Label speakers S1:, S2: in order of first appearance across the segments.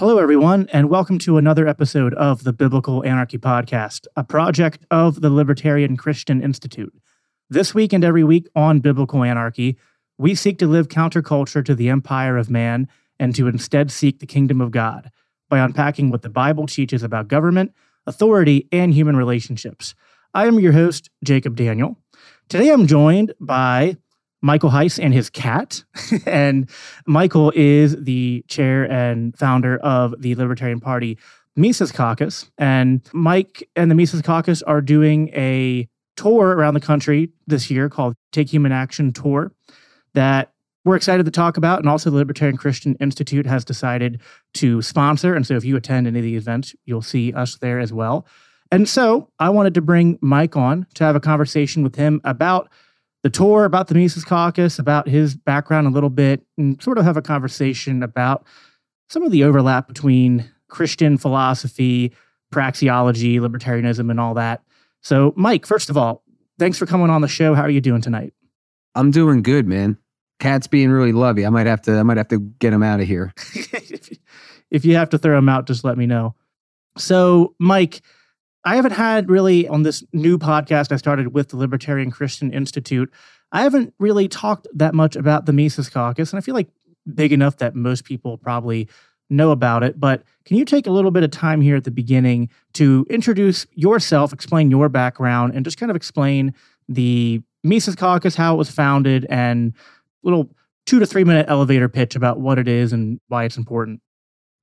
S1: Hello, everyone, and welcome to another episode of the Biblical Anarchy Podcast, a project of the Libertarian Christian Institute. This week and every week on Biblical Anarchy, we seek to live counterculture to the empire of man and to instead seek the kingdom of God by unpacking what the Bible teaches about government, authority, and human relationships. I am your host, Jacob Daniel. Today I'm joined by Michael Heise and his cat. and Michael is the chair and founder of the Libertarian Party Mises Caucus. And Mike and the Mises Caucus are doing a tour around the country this year called Take Human Action Tour that we're excited to talk about. And also, the Libertarian Christian Institute has decided to sponsor. And so, if you attend any of the events, you'll see us there as well. And so, I wanted to bring Mike on to have a conversation with him about the tour, about the Mises Caucus, about his background a little bit, and sort of have a conversation about some of the overlap between Christian philosophy, praxeology, libertarianism, and all that. So, Mike, first of all, thanks for coming on the show. How are you doing tonight?
S2: I'm doing good, man. Cat's being really lovey. I might have to. I might have to get him out of here.
S1: if you have to throw him out, just let me know. So, Mike, I haven't had really on this new podcast I started with the Libertarian Christian Institute. I haven't really talked that much about the Mises Caucus, and I feel like big enough that most people probably know about it. But can you take a little bit of time here at the beginning to introduce yourself, explain your background, and just kind of explain the Mises Caucus, how it was founded, and little two to three minute elevator pitch about what it is and why it's important?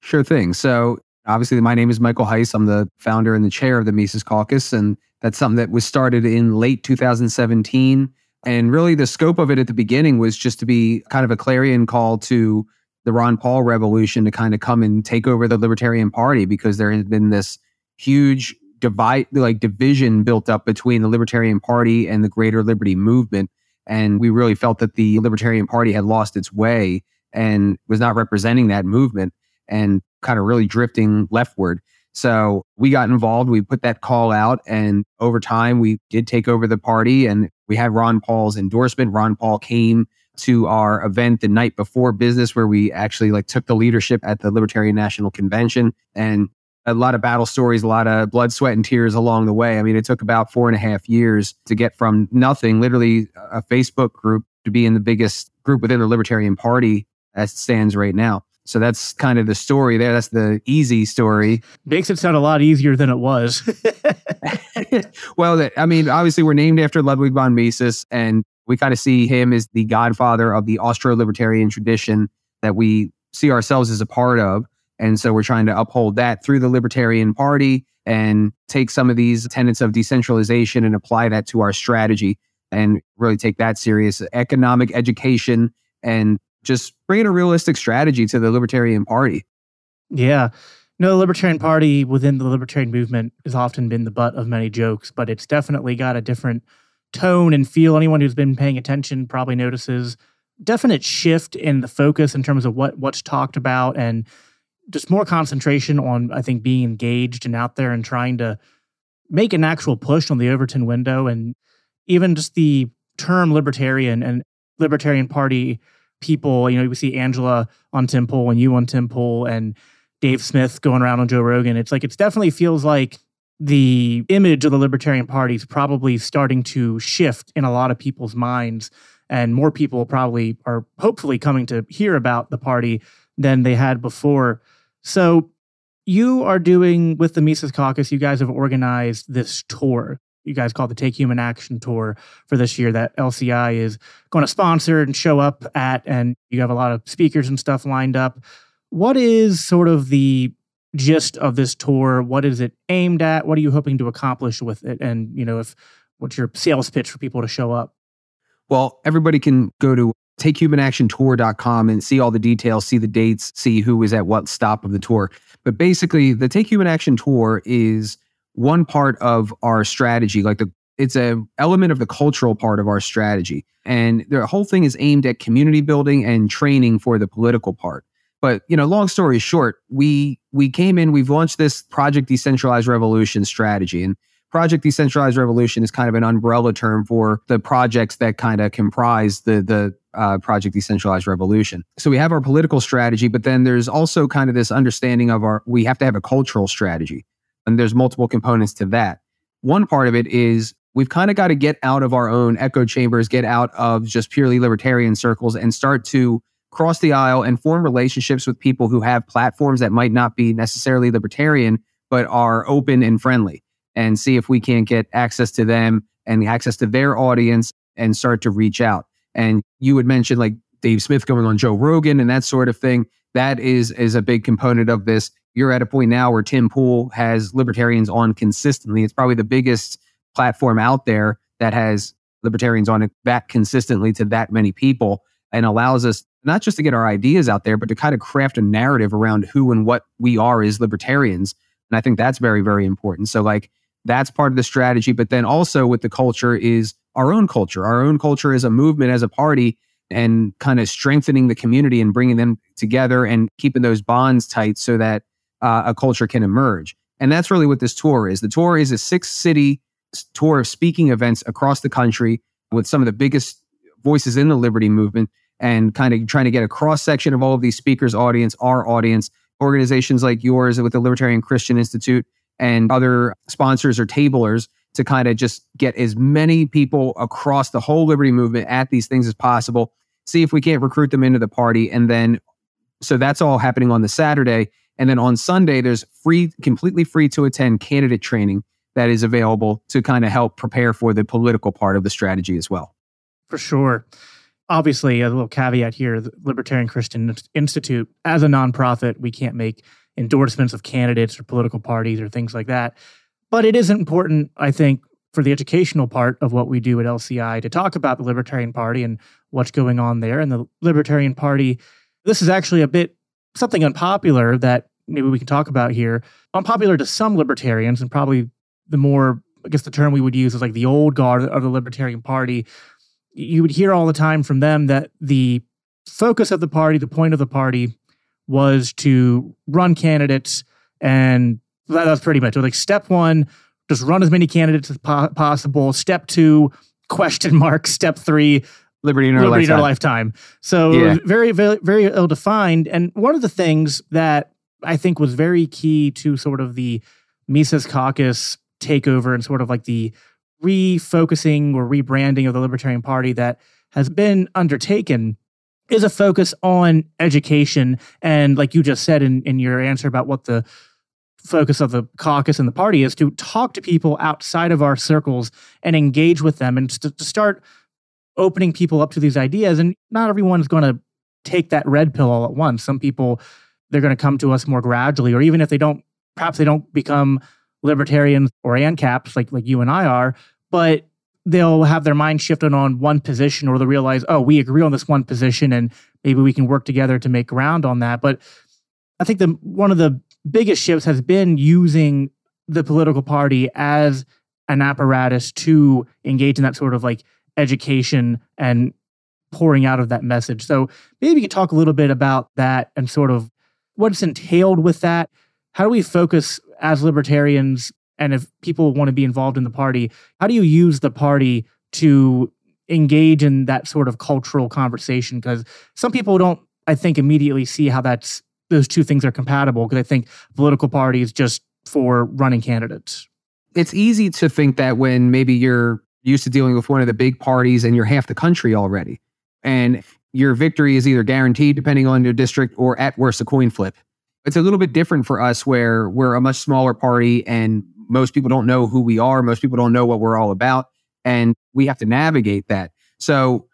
S2: Sure thing. So Obviously, my name is Michael Heise. I'm the founder and the chair of the Mises Caucus. And that's something that was started in late 2017. And really, the scope of it at the beginning was just to be kind of a clarion call to the Ron Paul revolution to kind of come and take over the Libertarian Party because there has been this huge divide, like division built up between the Libertarian Party and the Greater Liberty Movement. And we really felt that the Libertarian Party had lost its way and was not representing that movement. And kind of really drifting leftward. So we got involved. We put that call out, and over time, we did take over the party. And we had Ron Paul's endorsement. Ron Paul came to our event the night before business, where we actually like took the leadership at the Libertarian National Convention, and a lot of battle stories, a lot of blood, sweat, and tears along the way. I mean, it took about four and a half years to get from nothing, literally a Facebook group, to be in the biggest group within the Libertarian Party as it stands right now. So that's kind of the story there. That's the easy story.
S1: Makes it sound a lot easier than it was.
S2: well, I mean, obviously, we're named after Ludwig von Mises, and we kind of see him as the godfather of the Austro libertarian tradition that we see ourselves as a part of. And so we're trying to uphold that through the Libertarian Party and take some of these tenets of decentralization and apply that to our strategy and really take that serious. Economic education and just bringing a realistic strategy to the Libertarian Party.
S1: Yeah. No, the Libertarian Party within the Libertarian movement has often been the butt of many jokes, but it's definitely got a different tone and feel. Anyone who's been paying attention probably notices definite shift in the focus in terms of what what's talked about and just more concentration on I think being engaged and out there and trying to make an actual push on the Overton window and even just the term libertarian and libertarian party people. You know, we see Angela on Tim Pool and you on Tim Pool and Dave Smith going around on Joe Rogan. It's like it definitely feels like the image of the Libertarian Party is probably starting to shift in a lot of people's minds, and more people probably are hopefully coming to hear about the party than they had before. So, you are doing with the Mises Caucus. You guys have organized this tour you guys call the Take Human Action Tour for this year that LCI is going to sponsor and show up at, and you have a lot of speakers and stuff lined up. What is sort of the gist of this tour? What is it aimed at? What are you hoping to accomplish with it? And you know, if what's your sales pitch for people to show up?
S2: Well, everybody can go to takehumanactiontour.com and see all the details, see the dates, see who is at what stop of the tour. But basically, the Take Human Action Tour is one part of our strategy. Like the it's a element of the cultural part of our strategy. And the whole thing is aimed at community building and training for the political part. But you know, long story short, we we came in, we've launched this Project Decentralized Revolution strategy. And Project Decentralized Revolution is kind of an umbrella term for the projects that kind of comprise the the uh, Project Decentralized Revolution. So we have our political strategy, but then there's also kind of this understanding of our we have to have a cultural strategy, and there's multiple components to that. One part of it is we've kind of got to get out of our own echo chambers, get out of just purely libertarian circles, and start to cross the aisle and form relationships with people who have platforms that might not be necessarily libertarian, but are open and friendly and see if we can't get access to them and access to their audience and start to reach out. And you would mention like Dave Smith going on Joe Rogan and that sort of thing. That is is a big component of this. You're at a point now where Tim Pool has libertarians on consistently. It's probably the biggest platform out there that has libertarians on it that consistently to that many people and allows us not just to get our ideas out there, but to kind of craft a narrative around who and what we are as libertarians. And I think that's very, very important. So, like, that's part of the strategy. But then also with the culture is our own culture. Our own culture is a movement as a party and kind of strengthening the community and bringing them together and keeping those bonds tight so that uh, a culture can emerge. And that's really what this tour is. The tour is a six city tour of speaking events across the country with some of the biggest voices in the liberty movement and kind of trying to get a cross section of all of these speakers' audience, our audience, organizations like yours with the Libertarian Christian Institute and other sponsors or tablers to kind of just get as many people across the whole liberty movement at these things as possible. See if we can't recruit them into the party. And then, so that's all happening on the Saturday. And then on Sunday, there's free, completely free to attend candidate training that is available to kind of help prepare for the political part of the strategy as well.
S1: For sure. Obviously, a little caveat here the Libertarian Christian Institute, as a nonprofit, we can't make endorsements of candidates or political parties or things like that. But it is important, I think, for the educational part of what we do at LCI to talk about the Libertarian Party and what's going on there. And the Libertarian Party, this is actually a bit something unpopular that maybe we can talk about here. Unpopular to some libertarians, and probably the more, I guess the term we would use is like the old guard of the Libertarian Party. You would hear all the time from them that the focus of the party, the point of the party, was to run candidates, and that, was pretty much it. Like step one, just run as many candidates as po- possible. Step two, question mark. Step three,
S2: liberty in our, liberty lifetime. In our
S1: lifetime. So yeah. very, very, very ill defined. And one of the things that I think was very key to sort of the Mises Caucus takeover and sort of like the refocusing or rebranding of the Libertarian Party that has been undertaken is a focus on education. And like you just said in, in your answer about what the focus of the caucus and the party is to talk to people outside of our circles and engage with them and to, to start opening people up to these ideas. And not everyone's going to take that red pill all at once. Some people, they're going to come to us more gradually, or even if they don't, perhaps they don't become libertarians or ANCAPs like, like you and I are, but they'll have their mind shifted on one position or they'll realize, oh, we agree on this one position and maybe we can work together to make ground on that. But I think the one of the biggest shifts has been using the political party as an apparatus to engage in that sort of like education and pouring out of that message. So maybe you could talk a little bit about that and sort of what's entailed with that. How do we focus as libertarians and if people want to be involved in the party, how do you use the party to engage in that sort of cultural conversation? Because some people don't, I think, immediately see how that's those two things are compatible. Because I think political party is just for running candidates.
S2: It's easy to think that when maybe you're used to dealing with one of the big parties and you're half the country already, and your victory is either guaranteed depending on your district or at worst a coin flip. It's a little bit different for us where we're a much smaller party and most people don't know who we are. Most people don't know what we're all about. And we have to navigate that. So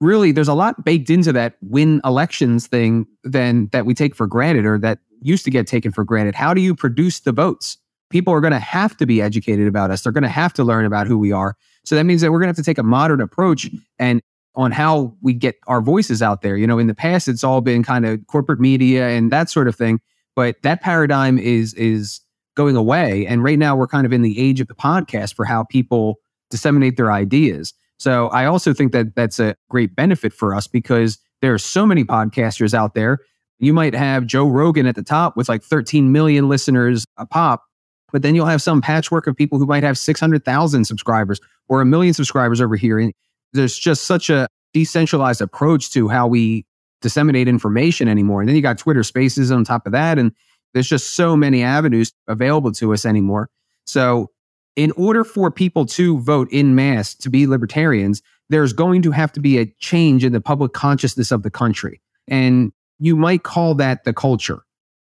S2: really there's a lot baked into that win elections thing than that we take for granted or that used to get taken for granted. How do you produce the votes? People are going to have to be educated about us. They're going to have to learn about who we are. So that means that we're going to have to take a modern approach and on how we get our voices out there. You know, in the past, it's all been kind of corporate media and that sort of thing. But that paradigm is is going away. And right now, we're kind of in the age of the podcast for how people disseminate their ideas. So I also think that that's a great benefit for us because there are so many podcasters out there. You might have Joe Rogan at the top with like 13 million listeners a pop, but then you'll have some patchwork of people who might have 600,000 subscribers or a million subscribers over here. And there's just such a decentralized approach to how we disseminate information anymore. And then you got Twitter spaces on top of that. And there's just so many avenues available to us anymore. So, in order for people to vote in mass to be libertarians, there's going to have to be a change in the public consciousness of the country. And you might call that the culture.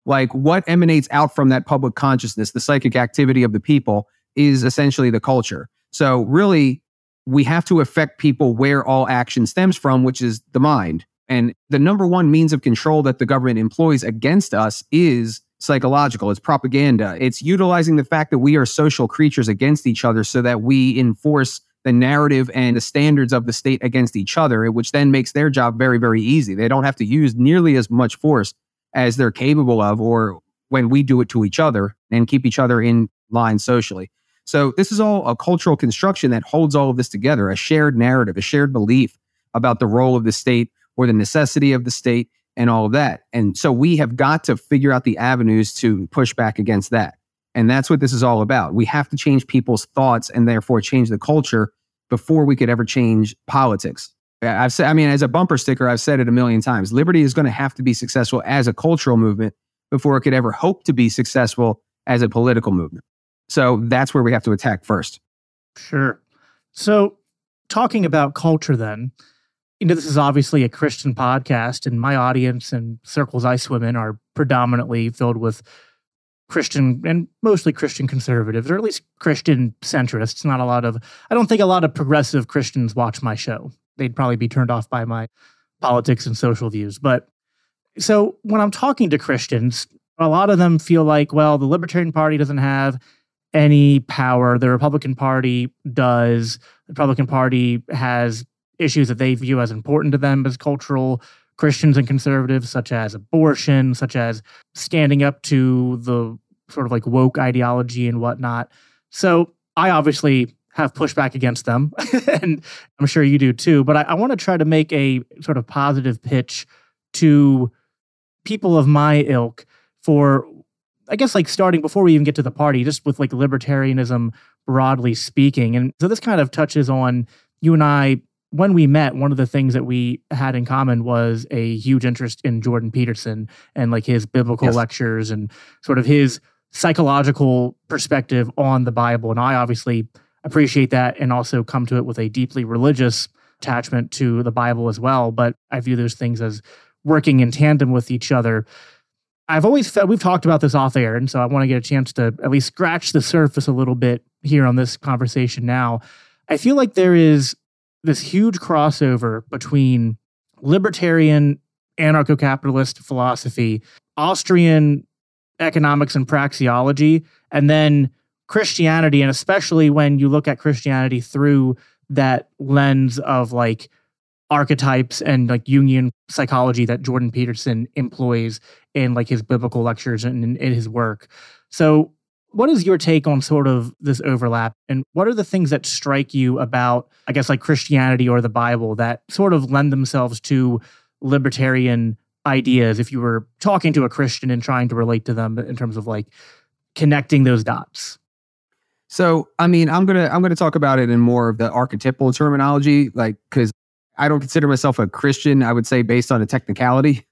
S2: Like what emanates out from that public consciousness, the psychic activity of the people, is essentially the culture. So, really, we have to affect people where all action stems from, which is the mind. And the number one means of control that the government employs against us is psychological. It's propaganda. It's utilizing the fact that we are social creatures against each other so that we enforce the narrative and the standards of the state against each other, which then makes their job very, very easy. They don't have to use nearly as much force as they're capable of, or when we do it to each other and keep each other in line socially. So this is all a cultural construction that holds all of this together, a shared narrative, a shared belief about the role of the state or the necessity of the state and all of that. And so we have got to figure out the avenues to push back against that. And that's what this is all about. We have to change people's thoughts and therefore change the culture before we could ever change politics. I've said, I mean, as a bumper sticker, I've said it a million times. Liberty is going to have to be successful as a cultural movement before it could ever hope to be successful as a political movement. So that's where we have to attack first.
S1: Sure. So, talking about culture, then, you know, this is obviously a Christian podcast, and my audience and circles I swim in are predominantly filled with Christian and mostly Christian conservatives, or at least Christian centrists. Not a lot of, I don't think a lot of progressive Christians watch my show. They'd probably be turned off by my politics and social views. But so when I'm talking to Christians, a lot of them feel like, well, the Libertarian Party doesn't have any power. The Republican Party does. The Republican Party has issues that they view as important to them as cultural Christians and conservatives, such as abortion, such as standing up to the sort of like woke ideology and whatnot. So I obviously have pushback against them, and I'm sure you do too. But I, I want to try to make a sort of positive pitch to people of my ilk for I guess like starting before we even get to the party, just with like libertarianism broadly speaking. And so this kind of touches on you and I. When we met, one of the things that we had in common was a huge interest in Jordan Peterson and like his biblical yes. lectures and sort of his psychological perspective on the Bible. And I obviously appreciate that and also come to it with a deeply religious attachment to the Bible as well. But I view those things as working in tandem with each other. I've always felt we've talked about this off air, and so I want to get a chance to at least scratch the surface a little bit here on this conversation now. I feel like there is this huge crossover between libertarian anarcho capitalist philosophy, Austrian economics and praxeology, and then Christianity. And especially when you look at Christianity through that lens of like archetypes and like Jungian psychology that Jordan Peterson employs in like his biblical lectures and in, in his work. So, what is your take on sort of this overlap and what are the things that strike you about i guess like christianity or the bible that sort of lend themselves to libertarian ideas if you were talking to a christian and trying to relate to them in terms of like connecting those dots
S2: so i mean i'm gonna i'm gonna talk about it in more of the archetypal terminology like because I don't consider myself a Christian, I would say, based on a technicality.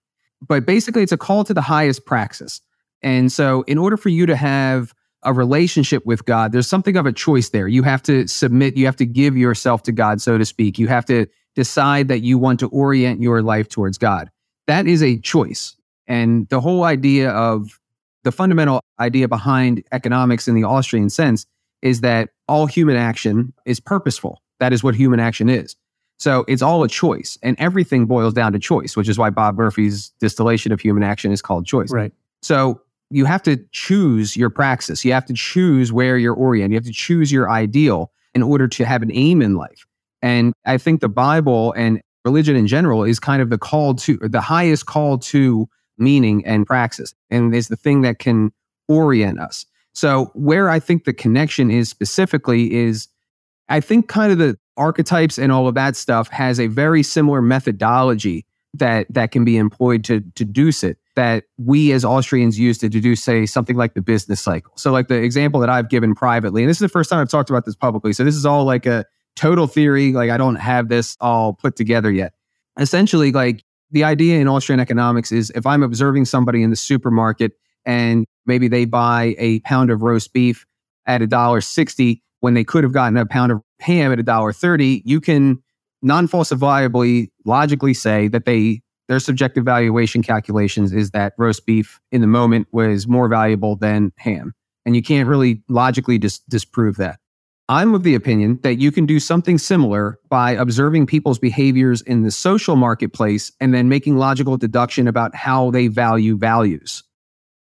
S2: But basically, it's a call to the highest praxis. And so, in order for you to have a relationship with God, there's something of a choice there. You have to submit, you have to give yourself to God, so to speak. You have to decide that you want to orient your life towards God. That is a choice. And the whole idea of the fundamental idea behind economics in the Austrian sense is that all human action is purposeful. That is what human action is. So it's all a choice, and everything boils down to choice, which is why Bob Murphy's distillation of human action is called choice.
S1: Right.
S2: So you have to choose your praxis. You have to choose where you're oriented. You have to choose your ideal in order to have an aim in life. And I think the Bible and religion in general is kind of the call to the highest call to meaning and praxis and is the thing that can orient us. So where I think the connection is specifically is I think kind of the archetypes and all of that stuff has a very similar methodology that that can be employed to deduce it that we as Austrians use to deduce, say, something like the business cycle. So, like the example that I've given privately, and this is the first time I've talked about this publicly. So, this is all like a total theory. Like, I don't have this all put together yet. Essentially, like the idea in Austrian economics is if I'm observing somebody in the supermarket and maybe they buy a pound of roast beef at a dollar sixty when they could have gotten a pound of ham at a dollar thirty, you can non-falsifiably logically say that they their subjective valuation calculations is that roast beef in the moment was more valuable than ham. And you can't really logically dis- disprove that. I'm of the opinion that you can do something similar by observing people's behaviors in the social marketplace and then making logical deduction about how they value values.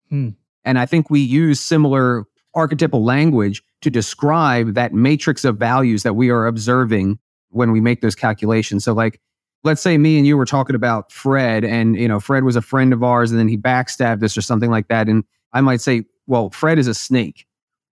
S2: Hmm. And I think we use similar archetypal language to describe that matrix of values that we are observing when we make those calculations. So, like, let's say me and you were talking about Fred, and you know, Fred was a friend of ours, and then he backstabbed us or something like that, and I might say, well, Fred is a snake.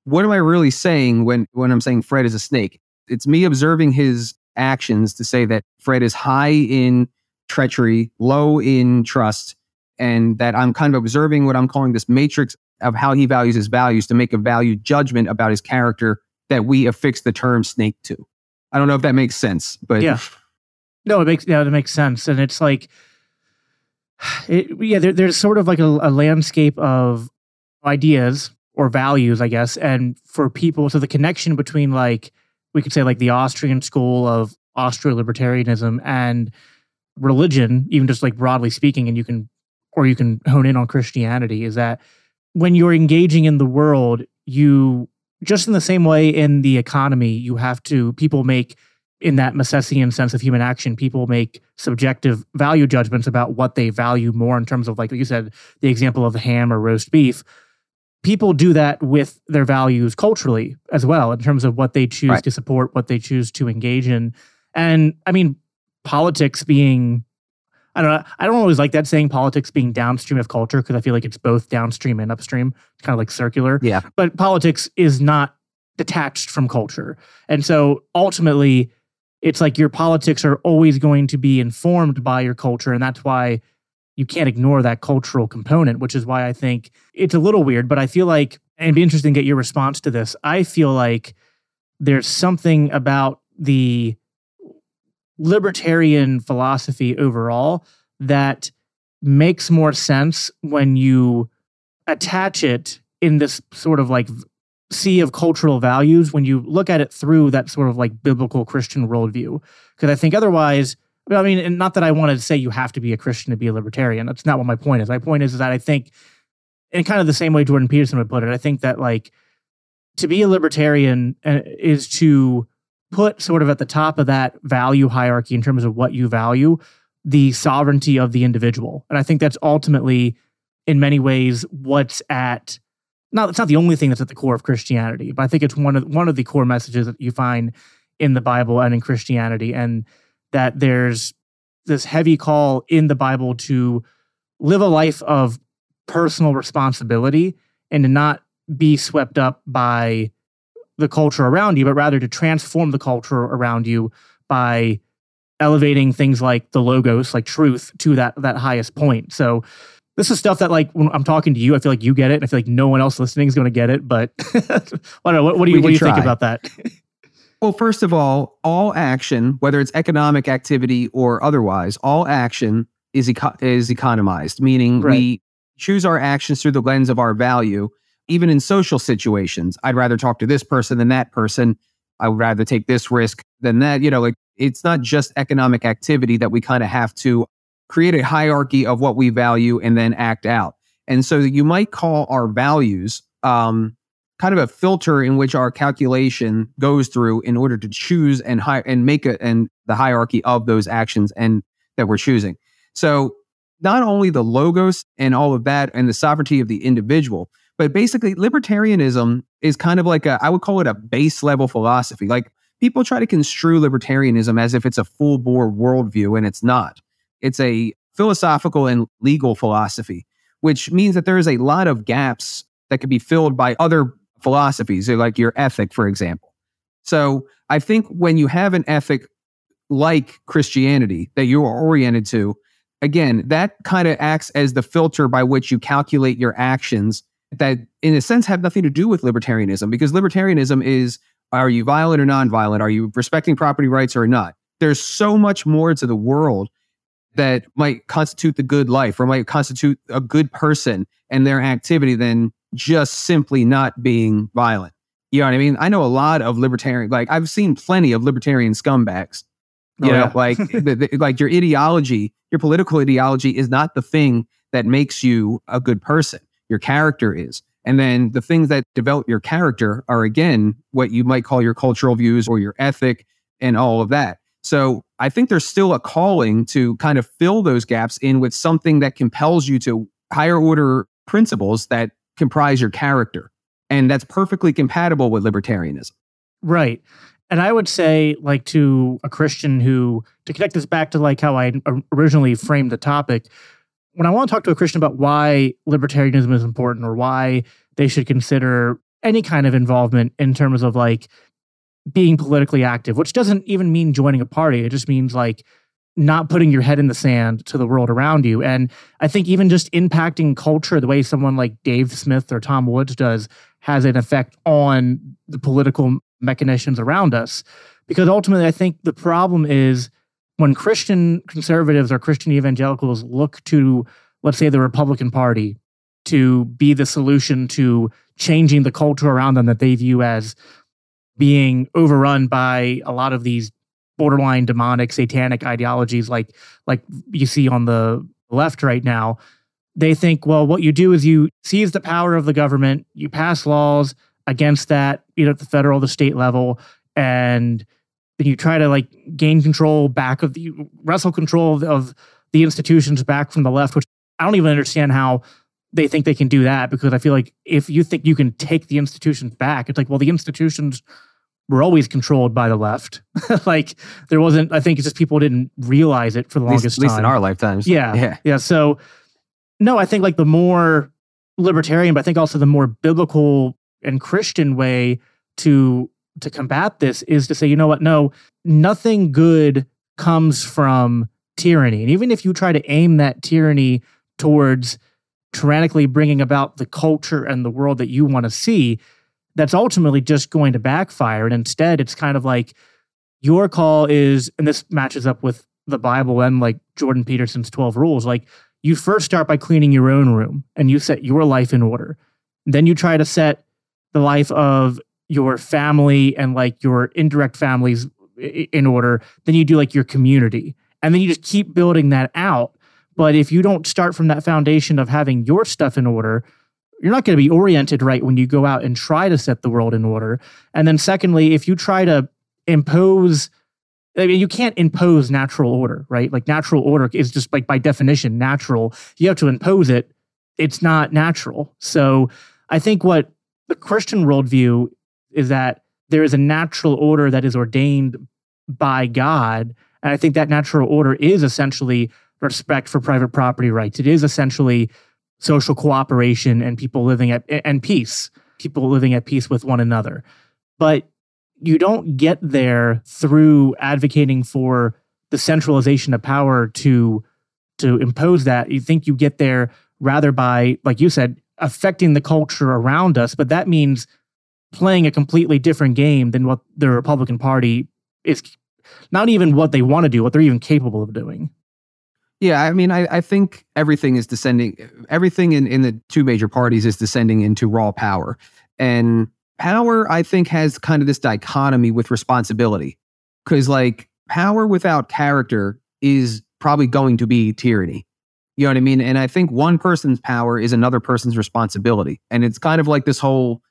S2: What am I really saying when when I'm saying Fred is a snake? It's me observing his actions to say that Fred is high in treachery, low in trust, and that I'm kind of observing what I'm calling this matrix of how he values his values to make a value judgment about his character that we affix the term snake to. I don't know if that makes sense, but
S1: yeah, no, it makes yeah, it makes sense, and it's like, it, yeah, there, there's sort of like a, a landscape of ideas or values, I guess, and for people, so the connection between like we could say like the Austrian school of Austro libertarianism and religion, even just like broadly speaking, and you can or you can hone in on Christianity, is that when you're engaging in the world, you just in the same way in the economy, you have to people make in that Misesian sense of human action, people make subjective value judgments about what they value more in terms of, like you said, the example of ham or roast beef. People do that with their values culturally as well, in terms of what they choose right. to support, what they choose to engage in. And I mean, politics being, I don't know, I don't always like that saying politics being downstream of culture because I feel like it's both downstream and upstream. It's kind of like circular.
S2: Yeah.
S1: But politics is not detached from culture. And so ultimately, it's like your politics are always going to be informed by your culture. And that's why you can't ignore that cultural component, which is why I think it's a little weird. But I feel like, and it'd be interesting to get your response to this. I feel like there's something about the libertarian philosophy overall that makes more sense when you attach it in this sort of like sea of cultural values when you look at it through that sort of like biblical Christian worldview. Because I think otherwise, I mean, and not that I want to say you have to be a Christian to be a libertarian. That's not what my point is. My point is, is that I think, in kind of the same way Jordan Peterson would put it, I think that like to be a libertarian uh, is to put sort of at the top of that value hierarchy in terms of what you value the sovereignty of the individual. And I think that's ultimately, in many ways, what's at not it's not the only thing that's at the core of Christianity, but I think it's one of one of the core messages that you find in the Bible and in Christianity, and that there's this heavy call in the Bible to live a life of personal responsibility and to not be swept up by the culture around you, but rather to transform the culture around you by elevating things like the logos, like truth, to that that highest point. So this is stuff that like when I'm talking to you, I feel like you get it. I feel like no one else listening is going to get it. But I don't know. What, what do you what do you think about that?
S2: well, first of all, all action, whether it's economic activity or otherwise, all action is eco- is economized, meaning right. we choose our actions through the lens of our value. Even in social situations, I'd rather talk to this person than that person. I would rather take this risk than that. You know, like it's not just economic activity that we kind of have to create a hierarchy of what we value and then act out. And so you might call our values um, kind of a filter in which our calculation goes through in order to choose and hi- and make a and the hierarchy of those actions and that we're choosing. So not only the logos and all of that and the sovereignty of the individual, but basically libertarianism is kind of like a I would call it a base level philosophy. Like people try to construe libertarianism as if it's a full bore worldview, and it's not. It's a philosophical and legal philosophy, which means that there is a lot of gaps that could be filled by other philosophies, like your ethic, for example. So I think when you have an ethic like Christianity that you are oriented to, again, that kind of acts as the filter by which you calculate your actions that, in a sense, have nothing to do with libertarianism because libertarianism is are you violent or nonviolent? Are you respecting property rights or not? There's so much more to the world that might constitute the good life or might constitute a good person and their activity than just simply not being violent. You know what I mean? I know a lot of libertarian, like I've seen plenty of libertarian scumbags. You oh, know, yeah. like the, the, like your ideology, your political ideology is not the thing that makes you a good person. Your character is. And then the things that develop your character are again what you might call your cultural views or your ethic and all of that. So I think there's still a calling to kind of fill those gaps in with something that compels you to higher order principles that comprise your character. And that's perfectly compatible with libertarianism.
S1: Right. And I would say, like, to a Christian who, to connect this back to like how I originally framed the topic, when I want to talk to a Christian about why libertarianism is important or why they should consider any kind of involvement in terms of like being politically active, which doesn't even mean joining a party. It just means like not putting your head in the sand to the world around you. And I think even just impacting culture the way someone like Dave Smith or Tom Woods does has an effect on the political mechanisms around us. Because ultimately, I think the problem is when Christian conservatives or Christian evangelicals look to, let's say, the Republican Party to be the solution to changing the culture around them that they view as being overrun by a lot of these borderline demonic satanic ideologies like like you see on the left right now they think well what you do is you seize the power of the government you pass laws against that you know at the federal the state level and then you try to like gain control back of the wrestle control of, of the institutions back from the left which i don't even understand how they think they can do that because i feel like if you think you can take the institutions back it's like well the institutions were always controlled by the left. like there wasn't, I think it's just people didn't realize it for the
S2: at
S1: longest time.
S2: At least in our lifetimes.
S1: Yeah. Yeah. Yeah. So no, I think like the more libertarian, but I think also the more biblical and Christian way to to combat this is to say, you know what? No, nothing good comes from tyranny. And even if you try to aim that tyranny towards tyrannically bringing about the culture and the world that you want to see, that's ultimately just going to backfire. And instead, it's kind of like your call is, and this matches up with the Bible and like Jordan Peterson's 12 rules. Like you first start by cleaning your own room and you set your life in order. Then you try to set the life of your family and like your indirect families in order. Then you do like your community. And then you just keep building that out. But if you don't start from that foundation of having your stuff in order, you're not going to be oriented right when you go out and try to set the world in order. And then, secondly, if you try to impose, I mean, you can't impose natural order, right? Like, natural order is just like by definition natural. You have to impose it, it's not natural. So, I think what the Christian worldview is that there is a natural order that is ordained by God. And I think that natural order is essentially respect for private property rights. It is essentially social cooperation and people living at and peace, people living at peace with one another. But you don't get there through advocating for the centralization of power to to impose that. You think you get there rather by, like you said, affecting the culture around us. But that means playing a completely different game than what the Republican Party is not even what they want to do, what they're even capable of doing.
S2: Yeah, I mean, I, I think everything is descending. Everything in, in the two major parties is descending into raw power, and power, I think, has kind of this dichotomy with responsibility, because like power without character is probably going to be tyranny. You know what I mean? And I think one person's power is another person's responsibility, and it's kind of like this whole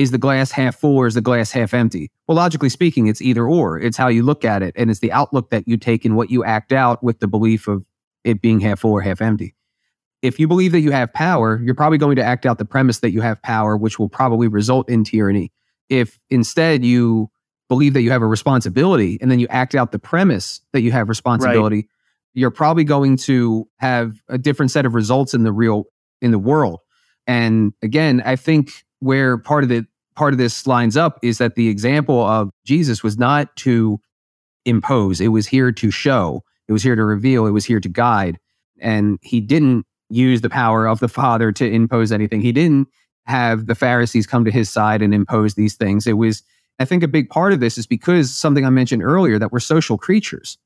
S2: is the glass half full or is the glass half empty? Well, logically speaking, it's either or. It's how you look at it. And it's the outlook that you take and what you act out with the belief of it being half full or half empty. If you believe that you have power, you're probably going to act out the premise that you have power, which will probably result in tyranny. If instead you believe that you have a responsibility and then you act out the premise that you have responsibility, right. you're probably going to have a different set of results in the real in the world. And again, I think where part of the part of this lines up is that the example of Jesus was not to impose, it was here to show, it was here to reveal, it was here to guide. And he didn't use the power of the Father to impose anything. He didn't have the Pharisees come to his side and impose these things. It was, I think, a big part of this is because something I mentioned earlier that we're social creatures.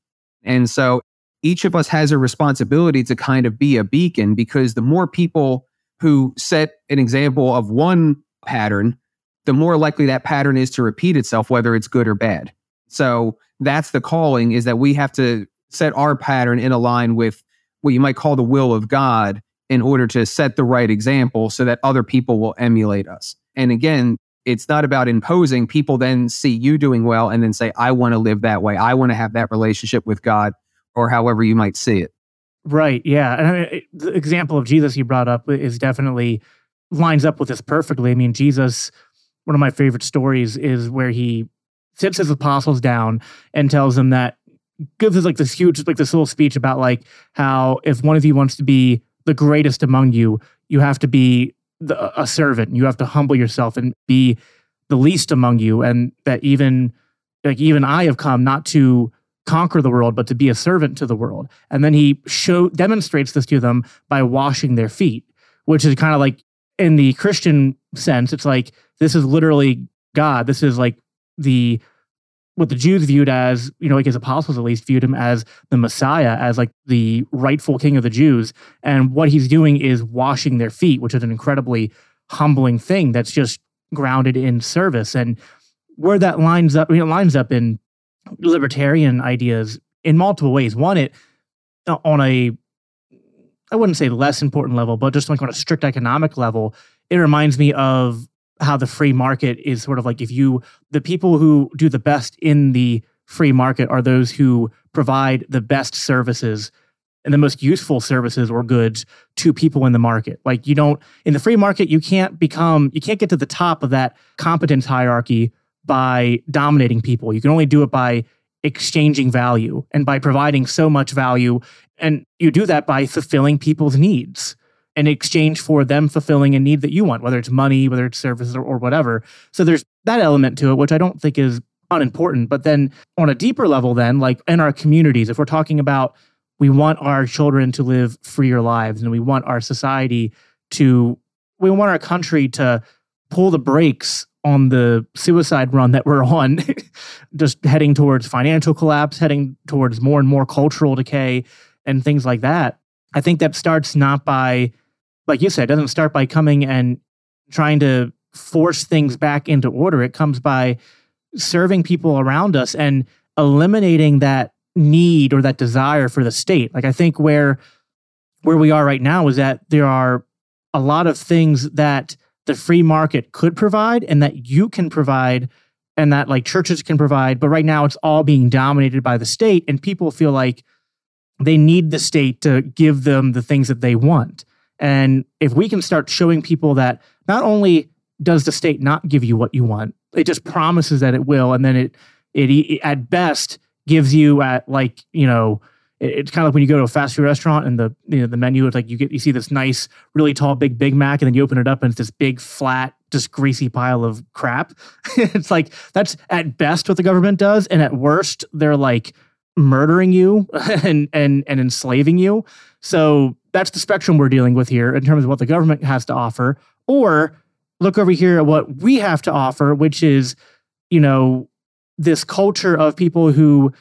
S2: And so each of us has a responsibility to kind of be a beacon because the more people who set an example of one pattern, the more likely that pattern is to repeat itself, whether it's good or bad. So that's the calling is that we have to set our pattern in a line with what you might call the will of God in order to set the right example so that other people will emulate us. And again, it's not about imposing. People then see you doing well and then say, I want to live that way. I want to have that relationship with God, or however you might see it.
S1: Right. Yeah. And uh, I mean, the example of Jesus you brought up is definitely lines up with this perfectly. I mean, Jesus, one of my favorite stories is where he sits his apostles down and tells them that gives us like this huge like this little speech about like how if one of you wants to be the greatest among you you have to be the, a servant. You have to humble yourself and be the least among you. And that even like even i have come not to conquer the world but to be a servant to the world. And then he show demonstrates this to them by washing their feet which is kind of like in the christian sense it's like this is literally god this is like the what the Jews viewed as, you know, like his apostles at least viewed him as the Messiah, as like the rightful king of the Jews. And what he's doing is washing their feet, which is an incredibly humbling thing that's just grounded in service. And where that lines up, you know, lines up in libertarian ideas in multiple ways. One, it on a, I wouldn't say less important level, but just like on a strict economic level, it reminds me of how the free market is sort of like if you the people who do the best in the free market are those who provide the best services and the most useful services or goods to people in the market. Like you don't in the free market you can't become you can't get to the top of that competence hierarchy by dominating people. You can only do it by exchanging value and by providing so much value and you do that by fulfilling people's needs in exchange for them fulfilling a need that you want, whether it's money, whether it's services or, or whatever. So there's that element to it, which I don't think is unimportant. But then on a deeper level, then, like in our communities, if we're talking about we want our children to live freer lives and we want our society to, we want our country to pull the brakes on the suicide run that we're on, just heading towards financial collapse, heading towards more and more cultural decay and things like that. I think that starts not by like you said, it doesn't start by coming and trying to force things back into order. It comes by serving people around us and eliminating that need or that desire for the state. Like I think where where we are right now is that there are a lot of things that the free market could provide and that you can provide and that like churches can provide, but right now it's all being dominated by the state and people feel like they need the state to give them the things that they want. And if we can start showing people that not only does the state not give you what you want, it just promises that it will, and then it it, it at best gives you at like you know it's kind of like when you go to a fast food restaurant and the you know the menu is like you get you see this nice really tall big Big Mac and then you open it up and it's this big flat just greasy pile of crap. it's like that's at best what the government does, and at worst they're like murdering you and and and enslaving you. So that's the spectrum we're dealing with here in terms of what the government has to offer. Or look over here at what we have to offer, which is, you know, this culture of people who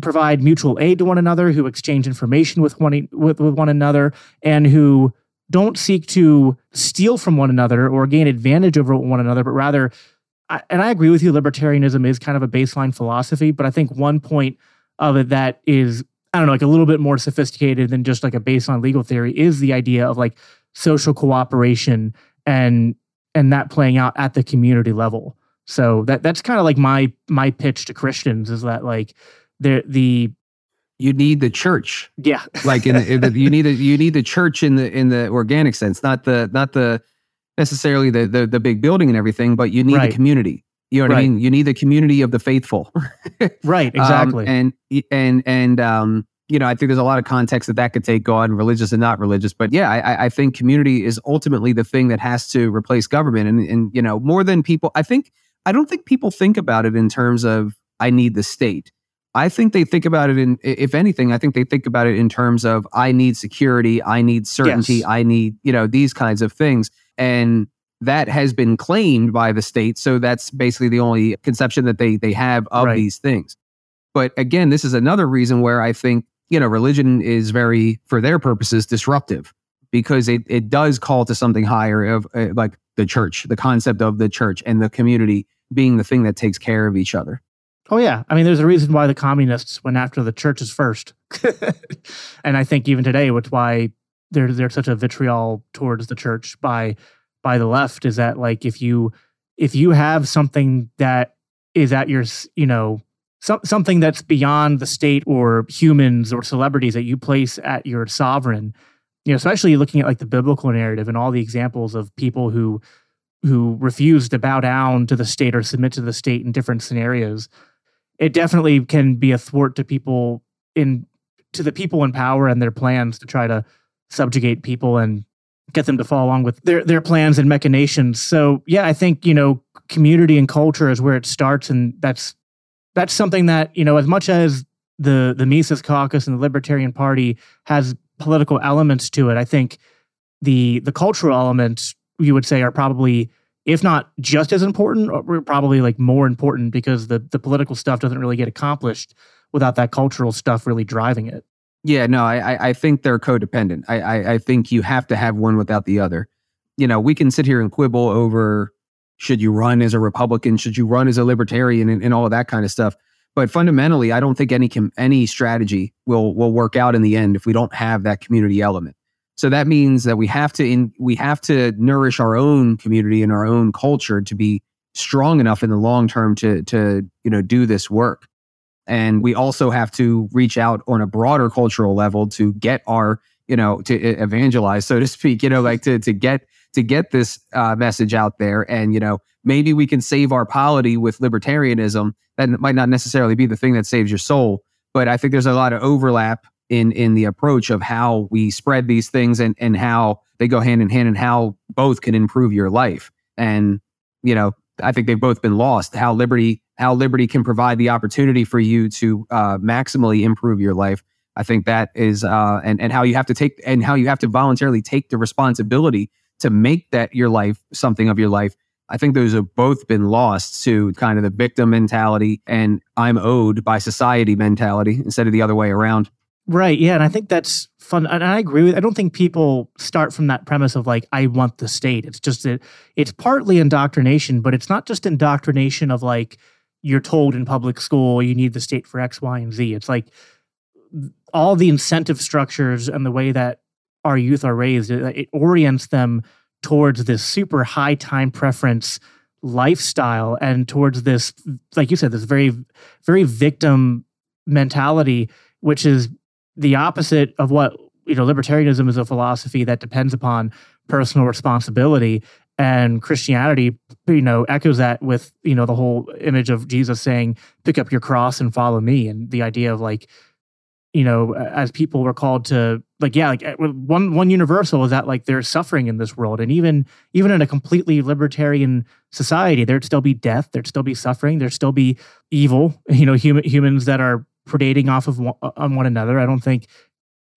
S1: provide mutual aid to one another, who exchange information with one with, with one another, and who don't seek to steal from one another or gain advantage over one another, but rather, I, and I agree with you, libertarianism is kind of a baseline philosophy, but I think one point of it that is I don't know, like a little bit more sophisticated than just like a baseline legal theory is the idea of like social cooperation and and that playing out at the community level. So that that's kind of like my my pitch to Christians is that like the the
S2: you need the church.
S1: Yeah.
S2: like in, the, in the, you need the you need the church in the in the organic sense, not the not the necessarily the the, the big building and everything, but you need right. the community. You know what
S1: Right.
S2: I mean? You need the community of the faithful.
S1: Right,
S2: Um,
S1: exactly.
S2: and and and um, you know, I think there's a lot of context that that could take on religious and not religious. But yeah, I, I- I think community is ultimately the thing that has to replace government. And and you know, more than people, I think I don't think people think about it in terms of I need the state. I think they think about it in, if anything, I think they think about it in terms of I need security, I need certainty,
S1: Yes.
S2: I need you know these kinds of things, and that has been claimed by the state. So that's basically the only conception that they they have of
S1: Right.
S2: these things. But again, this is another reason where I think you know religion is very, for their purposes, disruptive because it it does call to something higher of uh, like the church, the concept of the church and the community being the thing that takes care of each other.
S1: Oh yeah, I mean, there's a reason why the communists went after the churches first, and I think even today, which why there's there's such a vitriol towards the church by by the left is that like if you if you have something that is at your you know some, something that's beyond the state or humans or celebrities that you place at your sovereign, you know, especially looking at like the biblical narrative and all the examples of people who who refuse to bow down to the state or submit to the state in different scenarios it definitely can be a thwart to people in to the people in power and their plans to try to subjugate people and get them to follow along with their their plans and machinations. So yeah, I think you know community and culture is where it starts, and that's that's something that you know as much as the the Mises Caucus and the Libertarian Party has political elements to it, I think the the cultural elements you would say are probably if not just as important, or probably like more important because the the political stuff doesn't really get accomplished without that cultural stuff really driving it.
S2: Yeah, no, I I- think they're codependent. I, I I think you have to have one without the other. You know, we can sit here and quibble over should you run as a Republican, should you run as a Libertarian, and, and all of that kind of stuff. But fundamentally, I don't think any any strategy will will work out in the end if we don't have that community element. So that means that we have to in, we have to nourish our own community and our own culture to be strong enough in the long term to to you know do this work. And we also have to reach out on a broader cultural level to get our, you know, to evangelize, so to speak, you know, like to to get to get this uh, message out there. And, you know, maybe we can save our polity with libertarianism. That might not necessarily be the thing that saves your soul, but I think there's a lot of overlap in in the approach of how we spread these things and and how they go hand in hand and how both can improve your life. And, you know, I think they've both been lost. How liberty, how liberty can provide the opportunity for you to uh, maximally improve your life. I think that is, uh, and and how you have to take and how you have to voluntarily take the responsibility to make that your life something of your life. I think those have both been lost to kind of the victim mentality and I'm owed by society mentality instead of the other way around.
S1: Right. Yeah. And I think that's fun. And I agree with I don't think people start from that premise of like, I want the state. It's just that it's partly indoctrination, but it's not just indoctrination of like you're told in public school you need the state for X, Y, and Z. It's like all the incentive structures and the way that our youth are raised, it, it orients them towards this super high time preference lifestyle and towards this, like you said, this very, very victim mentality, which is the opposite of what you know libertarianism is a philosophy that depends upon personal responsibility and christianity you know echoes that with you know the whole image of jesus saying pick up your cross and follow me and the idea of like you know as people were called to like yeah like one one universal is that like there's suffering in this world and even even in a completely libertarian society there'd still be death there'd still be suffering there'd still be evil you know human humans that are predating off of one, uh, on one another. I don't think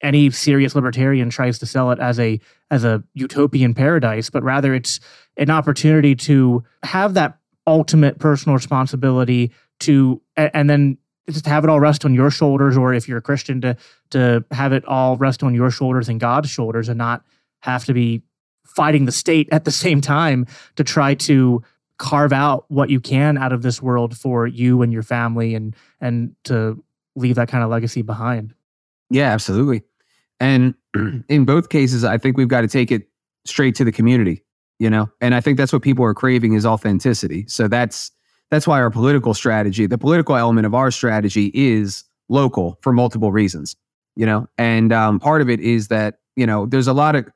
S1: any serious libertarian tries to sell it as a as a utopian paradise, but rather it's an opportunity to have that ultimate personal responsibility to and then just have it all rest on your shoulders or if you're a Christian to to have it all rest on your shoulders and God's shoulders and not have to be fighting the state at the same time to try to carve out what you can out of this world for you and your family and and to leave that kind of legacy behind.
S2: Yeah, absolutely. And in both cases, I think we've got to take it straight to the community, you know? And I think that's what people are craving is authenticity. So that's that's why our political strategy, the political element of our strategy is local for multiple reasons, you know? And um, part of it is that, you know, there's a lot of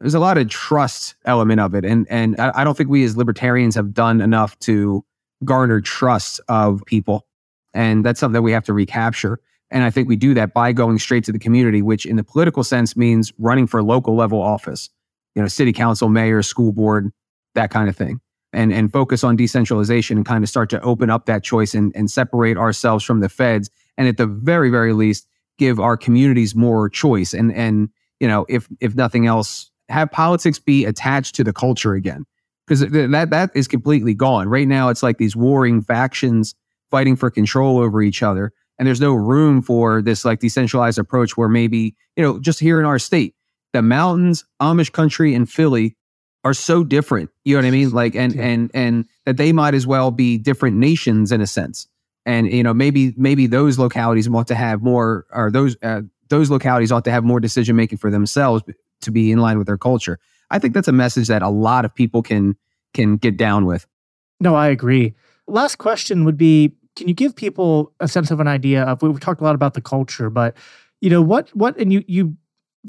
S2: there's a lot of trust element of it. And and I, I don't think we as libertarians have done enough to garner trust of people. And that's something that we have to recapture. And I think we do that by going straight to the community, which in the political sense means running for local level office, you know, city council, mayor, school board, that kind of thing. And, and focus on decentralization and kind of start to open up that choice and, and separate ourselves from the feds. And at the very, very least, give our communities more choice. And, and, you know, if, if nothing else, have politics be attached to the culture again. Because that, that is completely gone. Right now, it's like these warring factions fighting for control over each other. And there's no room for this like decentralized approach where maybe you know just here in our state the mountains amish country and philly are so different you know what i mean? Like and yeah. and and that they might as well be different nations in a sense. And you know maybe maybe those localities want to have more or those uh, those localities ought to have more decision making for themselves to be in line with their culture. I think that's a message that a lot of people can can get down with.
S1: No i agree. Last question would be can you give people a sense of an idea of we've talked a lot about the culture, but you know what what and you you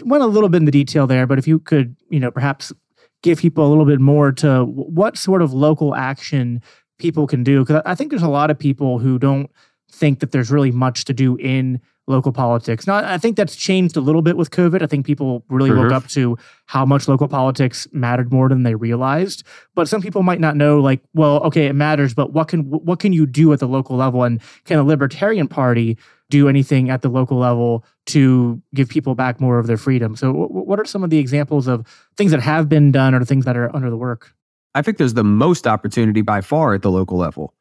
S1: went a little bit into detail there, but if you could, you know, perhaps give people a little bit more to what sort of local action people can do because I think there's a lot of people who don't think that there's really much to do in local politics. Now, I think that's changed a little bit with COVID. I think people really mm-hmm. woke up to how much local politics mattered more than they realized. But some people might not know, like, well, okay, it matters, but what can what can you do at the local level? And can the Libertarian Party do anything at the local level to give people back more of their freedom? So, what are some of the examples of things that have been done or things that are under the work?
S2: I think there's the most opportunity by far at the local level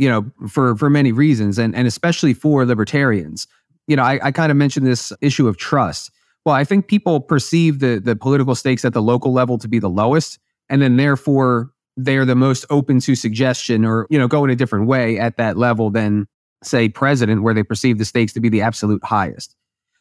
S2: you know, for for many reasons, and and especially for libertarians you know, I, I kind of mentioned this issue of trust. Well, I think people perceive the the political stakes at the local level to be the lowest, and then therefore they're the most open to suggestion or you know go in a different way at that level than say president, where they perceive the stakes to be the absolute highest.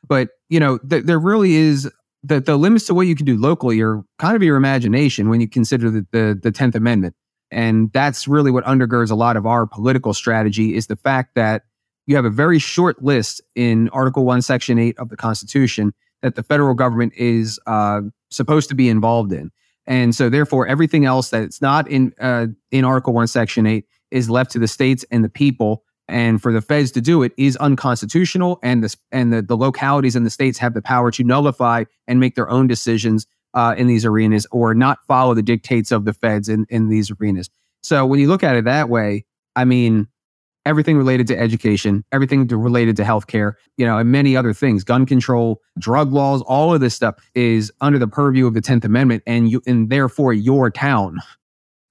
S2: But you know, th- there really is the the limits to what you can do locally are kind of your imagination when you consider the the, the Tenth Amendment, and that's really what undergirds a lot of our political strategy is the fact that you have a very short list in Article 1, Section 8 of the Constitution that the federal government is uh, supposed to be involved in. And so, therefore, everything else that's not in uh, in Article 1, Section 8 is left to the states and the people. And for the feds to do it is unconstitutional. And, the, and the, the localities and the states have the power to nullify and make their own decisions uh, in these arenas or not follow the dictates of the feds in, in these arenas. So, when you look at it that way, I mean, everything related to education, everything to, related to healthcare, you know, and many other things, gun control, drug laws, all of this stuff is under the purview of the 10th Amendment and you and therefore your town.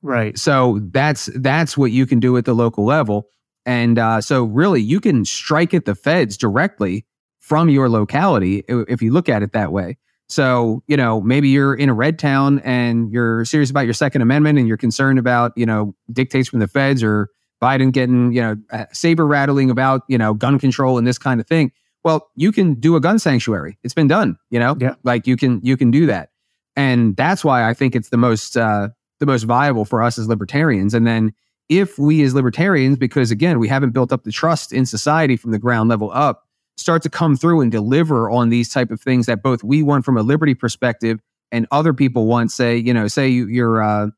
S1: Right.
S2: So that's that's what you can do at the local level. And uh, so really you can strike at the feds directly from your locality if you look at it that way. So, you know, maybe you're in a red town and you're serious about your second amendment and you're concerned about, you know, dictates from the feds or Biden getting, you know, saber rattling about, you know, gun control and this kind of thing. Well, you can do a gun sanctuary. It's been done, you know?
S1: Yeah.
S2: Like you can you can do that. And that's why I think it's the most uh the most viable for us as libertarians. And then if we as libertarians, because again, we haven't built up the trust in society from the ground level up, start to come through and deliver on these type of things that both we want from a liberty perspective and other people want, say, you know, say you're uh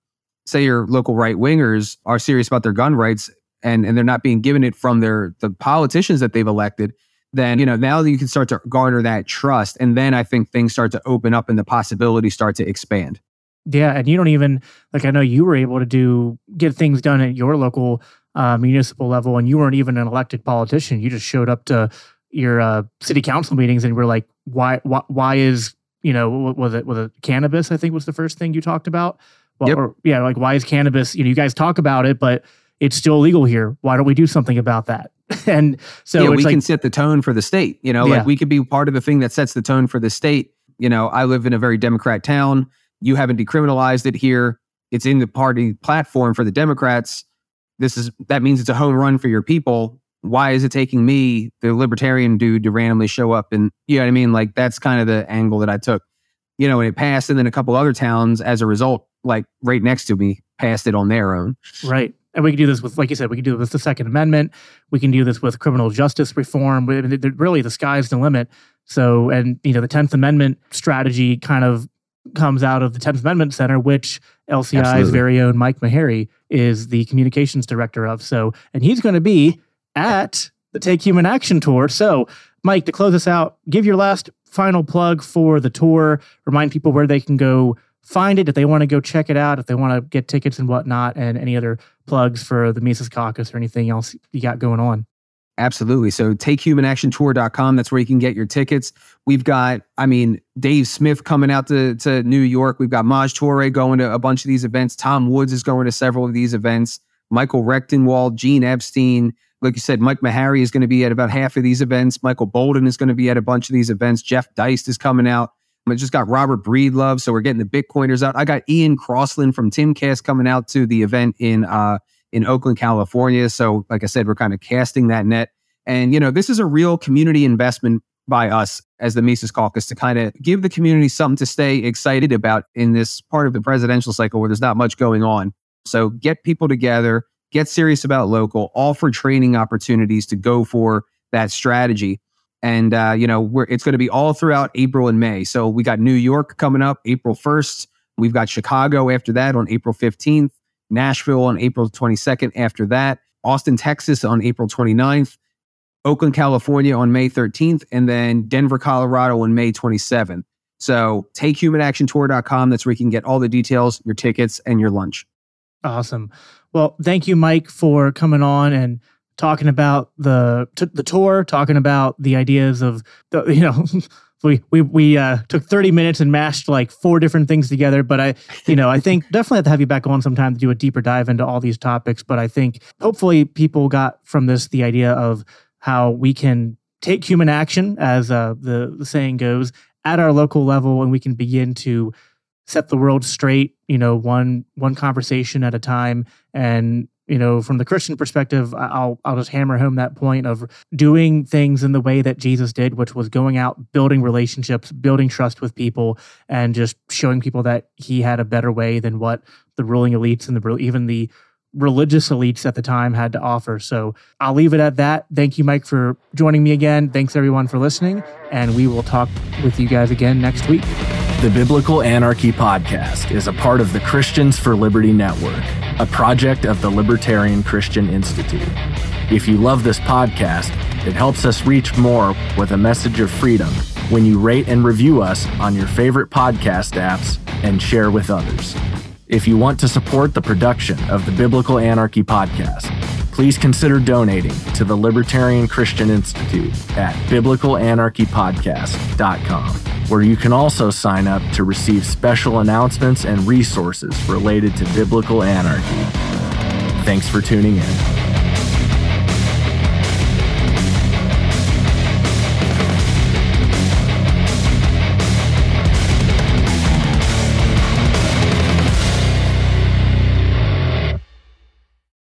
S2: say your local right wingers are serious about their gun rights and, and they're not being given it from their the politicians that they've elected, then you know now you can start to garner that trust. And then I think things start to open up and the possibilities start to expand.
S1: Yeah, and you don't even like I know you were able to do get things done at your local uh, municipal level, and you weren't even an elected politician. You just showed up to your uh, city council meetings and we're like, "Why? Why, why is you know was it was it cannabis? I think was the first thing you talked about. Well, yep. or, yeah, like why is cannabis? You know, you guys talk about it, but it's still illegal here. Why don't we do something about that? and so
S2: yeah, we
S1: like,
S2: can set the tone for the state. You know, yeah. like we could be part of the thing that sets the tone for the state. You know, I live in a very Democrat town. You haven't decriminalized it here. It's in the party platform for the Democrats. This is that means it's a home run for your people. Why is it taking me, the libertarian dude, to randomly show up? And you know what I mean? Like that's kind of the angle that I took. You know, and it passed, and then a couple other towns, as a result, like right next to me passed it on their own.
S1: Right. And we can do this with, like you said, we can do this with the Second Amendment. We can do this with criminal justice reform. Really, the sky's the limit. So, and you know, the Tenth Amendment strategy kind of comes out of the 10th Amendment Center, which LCI's
S2: Absolutely.
S1: very own Mike Maharrey is the communications director of. So, and he's going to be at the Take Human Action Tour. So, Mike, to close us out, give your last final plug for the tour. Remind people where they can go find it if they want to go check it out, if they want to get tickets and whatnot, and any other plugs for the Mises Caucus or anything else you got going on.
S2: Absolutely. So takehumanaction.tour.com. That's where you can get your tickets. We've got, I mean, Dave Smith coming out to, to New York. We've got Maj Toure going to a bunch of these events. Tom Woods is going to several of these events. Michael Rectenwald, Gene Epstein. Like you said, Mike Maharrey is going to be at about half of these events. Michael Boldin is going to be at a bunch of these events. Jeff Deist is coming out. I just got Robert Breedlove, so we're getting the Bitcoiners out. I got Ian Crossland from Timcast coming out to the event in uh, in Oakland, California. So, like I said, we're kind of casting that net. And, you know, this is a real community investment by us as the Mises Caucus to kind of give the community something to stay excited about in this part of the presidential cycle where there's not much going on. So, get people together, get serious about local, offer training opportunities to go for that strategy. And, uh, you know, we're, it's going to be all throughout April and May. So, we got New York coming up April 1st. We've got Chicago after that on April 15th. Nashville on April 22nd after that, Austin, Texas on April 29th, Oakland, California on May 13th, and then Denver, Colorado on May 27th. So takehumanaction.tour.com. That's where you can get all the details, your tickets, and your lunch.
S1: Awesome. Well, thank you, Mike, for coming on and talking about the t- the tour, talking about the ideas of the you know. we we we uh, took 30 minutes and mashed like four different things together but i you know i think definitely have to have you back on sometime to do a deeper dive into all these topics but i think hopefully people got from this the idea of how we can take human action as uh, the, the saying goes at our local level and we can begin to set the world straight you know one one conversation at a time and you know, from the Christian perspective, I'll I'll just hammer home that point of doing things in the way that Jesus did, which was going out, building relationships, building trust with people, and just showing people that he had a better way than what the ruling elites and the even the religious elites at the time had to offer. So I'll leave it at that. Thank you, Mike, for joining me again. Thanks everyone for listening, and we will talk with you guys again next week.
S3: The Biblical Anarchy Podcast is a part of the Christians for Liberty Network, a project of the Libertarian Christian Institute. If you love this podcast, it helps us reach more with a message of freedom when you rate and review us on your favorite podcast apps and share with others. If you want to support the production of the Biblical Anarchy Podcast, please consider donating to the Libertarian Christian Institute at biblicalanarchypodcast.com, where you can also sign up to receive special announcements and resources related to biblical anarchy. Thanks for tuning in.